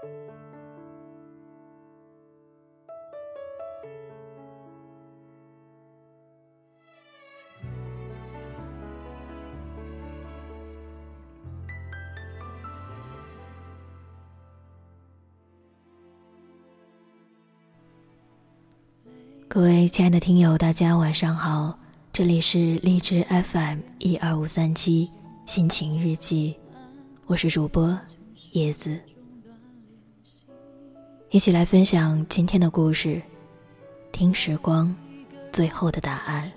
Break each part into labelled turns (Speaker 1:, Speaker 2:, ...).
Speaker 1: 各位亲爱的听友，大家晚上好，这里是荔枝 FM 一二五三七心情日记，我是主播叶子，一起来分享今天的故事，听时光最后的答案。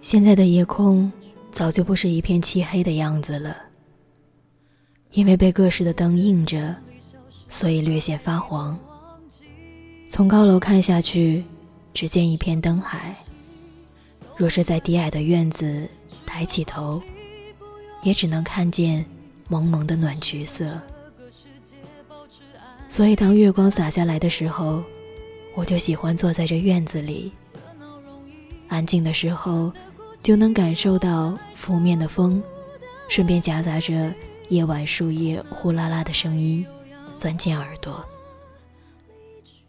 Speaker 1: 现在的夜空早就不是一片漆黑的样子了。因为被各式的灯映着，所以略显发黄。从高楼看下去，只见一片灯海。若是在低矮的院子抬起头，也只能看见蒙蒙的暖橘色。所以当月光洒下来的时候，我就喜欢坐在这院子里。安静的时候，就能感受到拂面的风，顺便夹杂着。夜晚树叶呼啦啦的声音，钻进耳朵。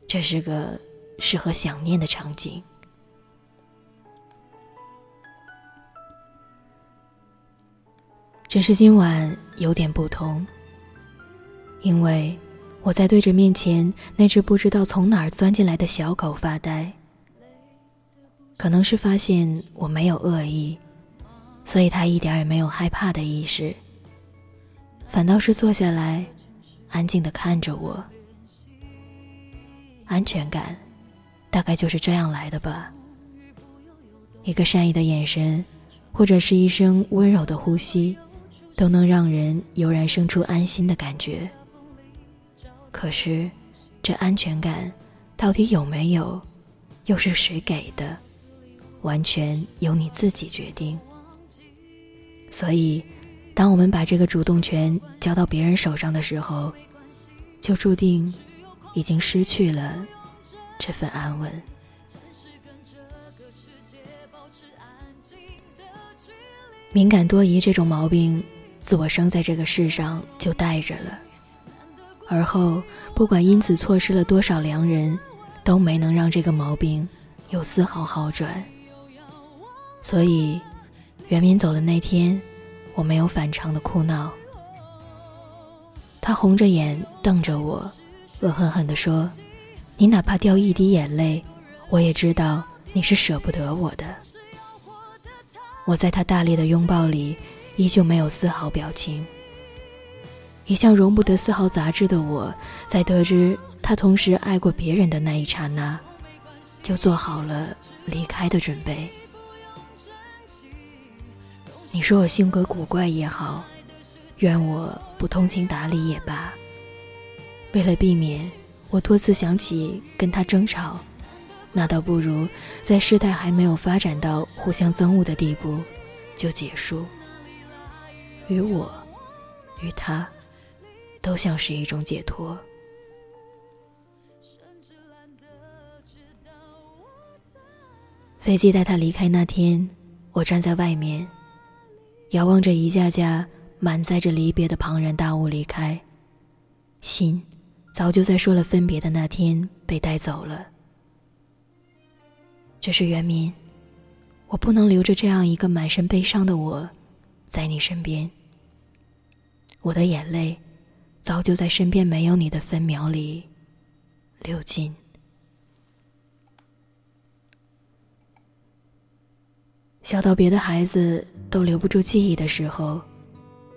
Speaker 1: 这是个适合想念的场景。只是今晚有点不同，因为我在对着面前那只不知道从哪儿钻进来的小狗发呆。可能是发现我没有恶意，所以它一点也没有害怕的意识。反倒是坐下来，安静的看着我。安全感，大概就是这样来的吧。一个善意的眼神，或者是一声温柔的呼吸，都能让人油然生出安心的感觉。可是，这安全感到底有没有，又是谁给的？完全由你自己决定。所以。当我们把这个主动权交到别人手上的时候，就注定已经失去了这份安稳。敏感多疑这种毛病，自我生在这个世上就带着了，而后不管因此错失了多少良人，都没能让这个毛病有丝毫好转。所以，袁敏走的那天。我没有反常的哭闹，他红着眼瞪着我，恶狠狠地说：“你哪怕掉一滴眼泪，我也知道你是舍不得我的。”我在他大力的拥抱里，依旧没有丝毫表情。一向容不得丝毫杂质的我，在得知他同时爱过别人的那一刹那，就做好了离开的准备。你说我性格古怪也好，怨我不通情达理也罢，为了避免我多次想起跟他争吵，那倒不如在事态还没有发展到互相憎恶的地步就结束。于我，于他，都像是一种解脱。飞机带他离开那天，我站在外面。遥望着一架架满载着离别的庞然大物离开，心早就在说了分别的那天被带走了。这是原民，我不能留着这样一个满身悲伤的我，在你身边。我的眼泪，早就在身边没有你的分秒里流尽。小到别的孩子都留不住记忆的时候，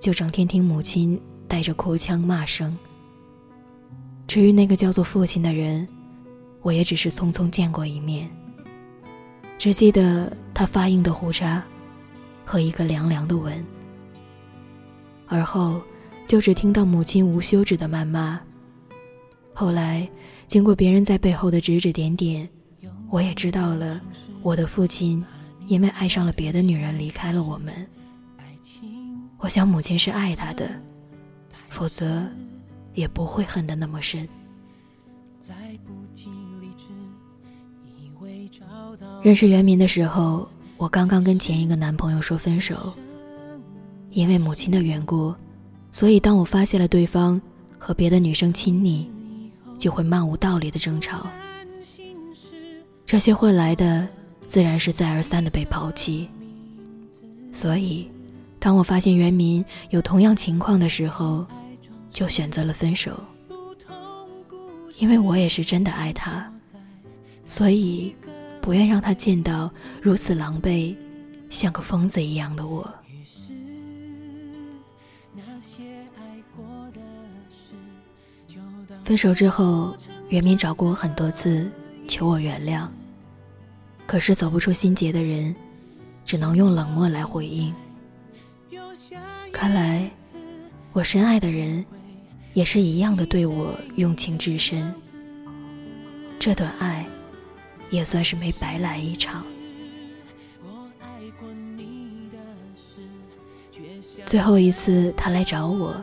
Speaker 1: 就整天听母亲带着哭腔骂声。至于那个叫做父亲的人，我也只是匆匆见过一面，只记得他发硬的胡茬和一个凉凉的吻。而后就只听到母亲无休止的谩骂。后来经过别人在背后的指指点点，我也知道了我的父亲。因为爱上了别的女人，离开了我们。我想母亲是爱他的，否则也不会恨得那么深。认识袁明的时候，我刚刚跟前一个男朋友说分手，因为母亲的缘故，所以当我发现了对方和别的女生亲昵，就会漫无道理的争吵。这些换来的自然是再而三的被抛弃。所以，当我发现袁民有同样情况的时候，就选择了分手。因为我也是真的爱他，所以不愿让他见到如此狼狈、像个疯子一样的我。分手之后，袁明找过我很多次，求我原谅。可是走不出心结的人，只能用冷漠来回应。看来，我深爱的人。也是一样的对我用情至深，这段爱也算是没白来一场。最后一次他来找我，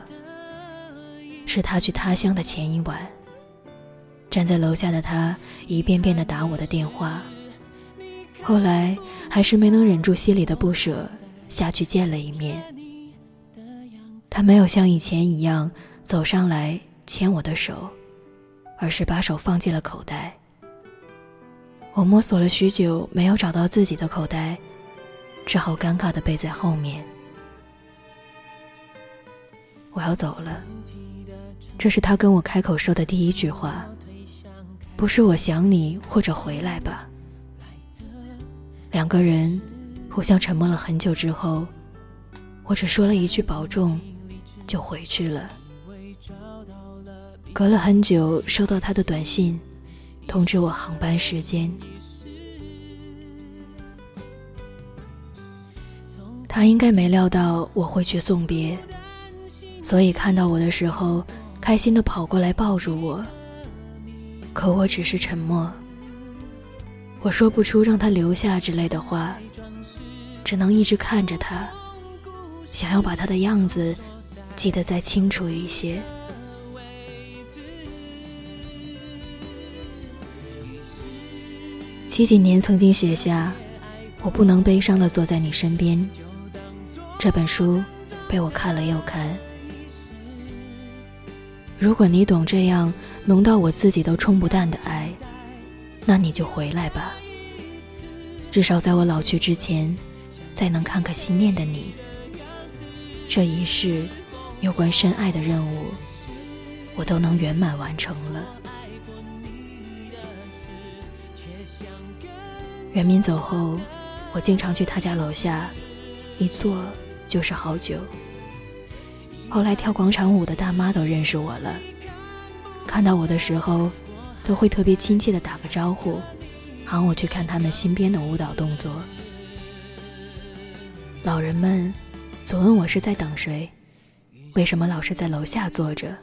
Speaker 1: 是他去他乡的前一晚。站在楼下的他一遍遍的打我的电话，后来还是没能忍住心里的不舍，下去见了一面。他没有像以前一样。走上来牵我的手，而是把手放进了口袋。我摸索了许久，没有找到自己的口袋，只好尴尬的背在后面。我要走了，这是他跟我开口说的第一句话，不是我想你或者回来吧。两个人互相沉默了很久之后，我只说了一句保重，就回去了。隔了很久，收到他的短信，通知我航班时间。他应该没料到我会去送别，所以看到我的时候，开心的跑过来抱住我。可我只是沉默，我说不出让他留下之类的话，只能一直看着他，想要把他的样子记得再清楚一些。七几年曾经写下“我不能悲伤的坐在你身边”这本书，被我看了又看。如果你懂这样浓到我自己都冲不淡的爱，那你就回来吧。至少在我老去之前，再能看看心念的你。这一世有关深爱的任务，我都能圆满完成了。袁明走后，我经常去他家楼下，一坐就是好久。后来跳广场舞的大妈都认识我了，看到我的时候，都会特别亲切的打个招呼，喊我去看他们新编的舞蹈动作。老人们总问我是在等谁，为什么老是在楼下坐着？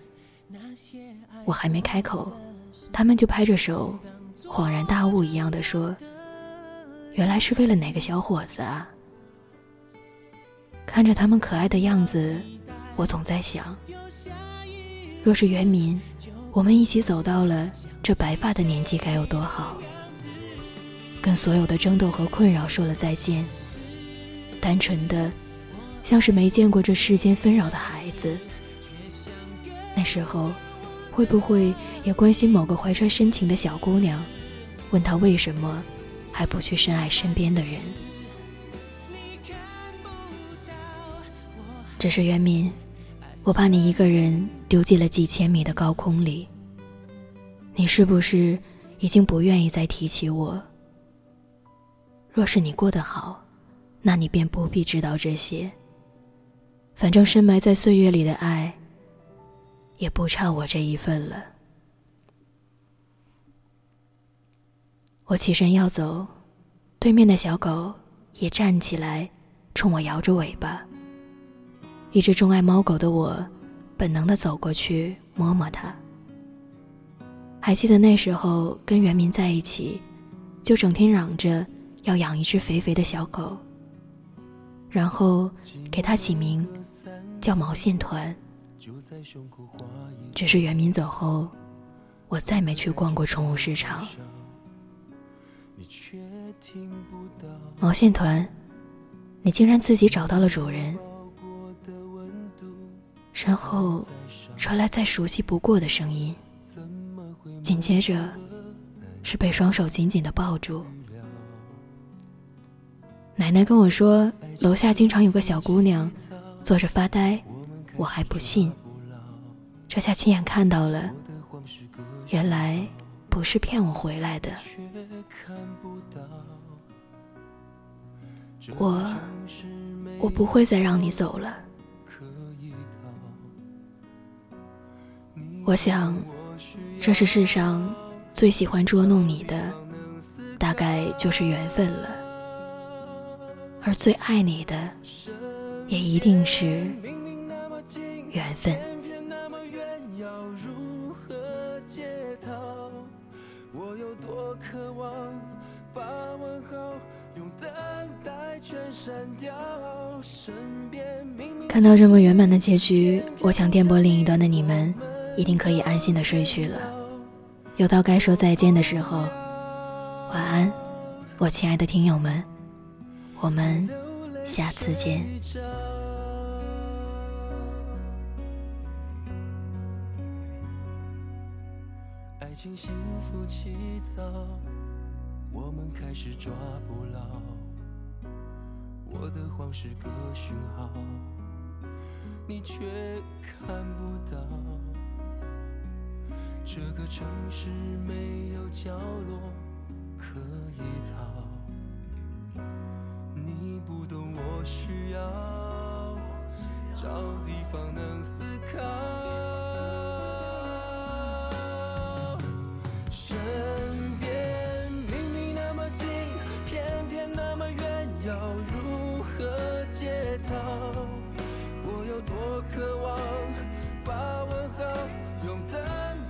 Speaker 1: 我还没开口，他们就拍着手，恍然大悟一样的说。原来是为了哪个小伙子啊！看着他们可爱的样子，我总在想，若是元民，我们一起走到了这白发的年纪，该有多好！跟所有的争斗和困扰说了再见，单纯的，像是没见过这世间纷扰的孩子。那时候，会不会也关心某个怀揣深情的小姑娘，问她为什么？还不去深爱身边的人，只是袁敏，我把你一个人丢进了几千米的高空里。你是不是已经不愿意再提起我？若是你过得好，那你便不必知道这些。反正深埋在岁月里的爱，也不差我这一份了。我起身要走，对面的小狗也站起来，冲我摇着尾巴。一只钟爱猫狗的我，本能的走过去摸摸它。还记得那时候跟袁明在一起，就整天嚷着要养一只肥肥的小狗，然后给它起名叫毛线团。只是袁明走后，我再没去逛过宠物市场。
Speaker 2: 毛线团，你竟然自己找到了主人。身后传来再熟悉不过的声音，紧接着是被双手紧紧的抱住。奶奶跟我说，楼下经常有个小姑娘坐着发呆，我还不信。这下亲眼看到了，原来不是骗我回来的。我，我不会再让你走了。我想，这是世上最喜欢捉弄你的，大概就是缘分了。而最爱你的，也一定是缘分。看到这么圆满的结局，我想电波另一端的你们一定可以安心的睡去了。又到该说再见的时候，晚安，我亲爱的听友们。我们下次见。爱情幸福起早，我们开始抓不牢。的慌是个讯号，你却看不到。这个城市没有角落可以逃。你不懂我需要找地方能思考，我有多渴望把问号用等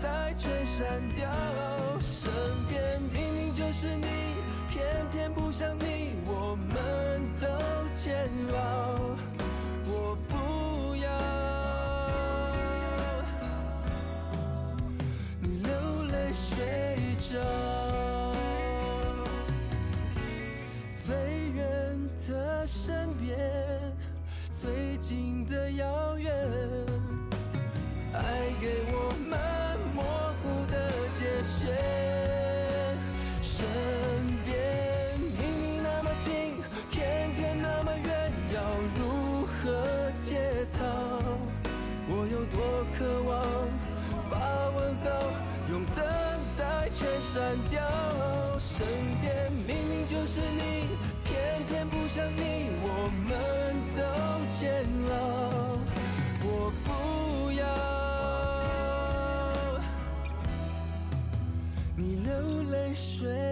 Speaker 2: 待全删掉，身边明明就是你，偏偏不像你，我们。都煎熬，删掉，身边明明就是你，偏偏不想你，我们都煎熬。我不要你流泪水。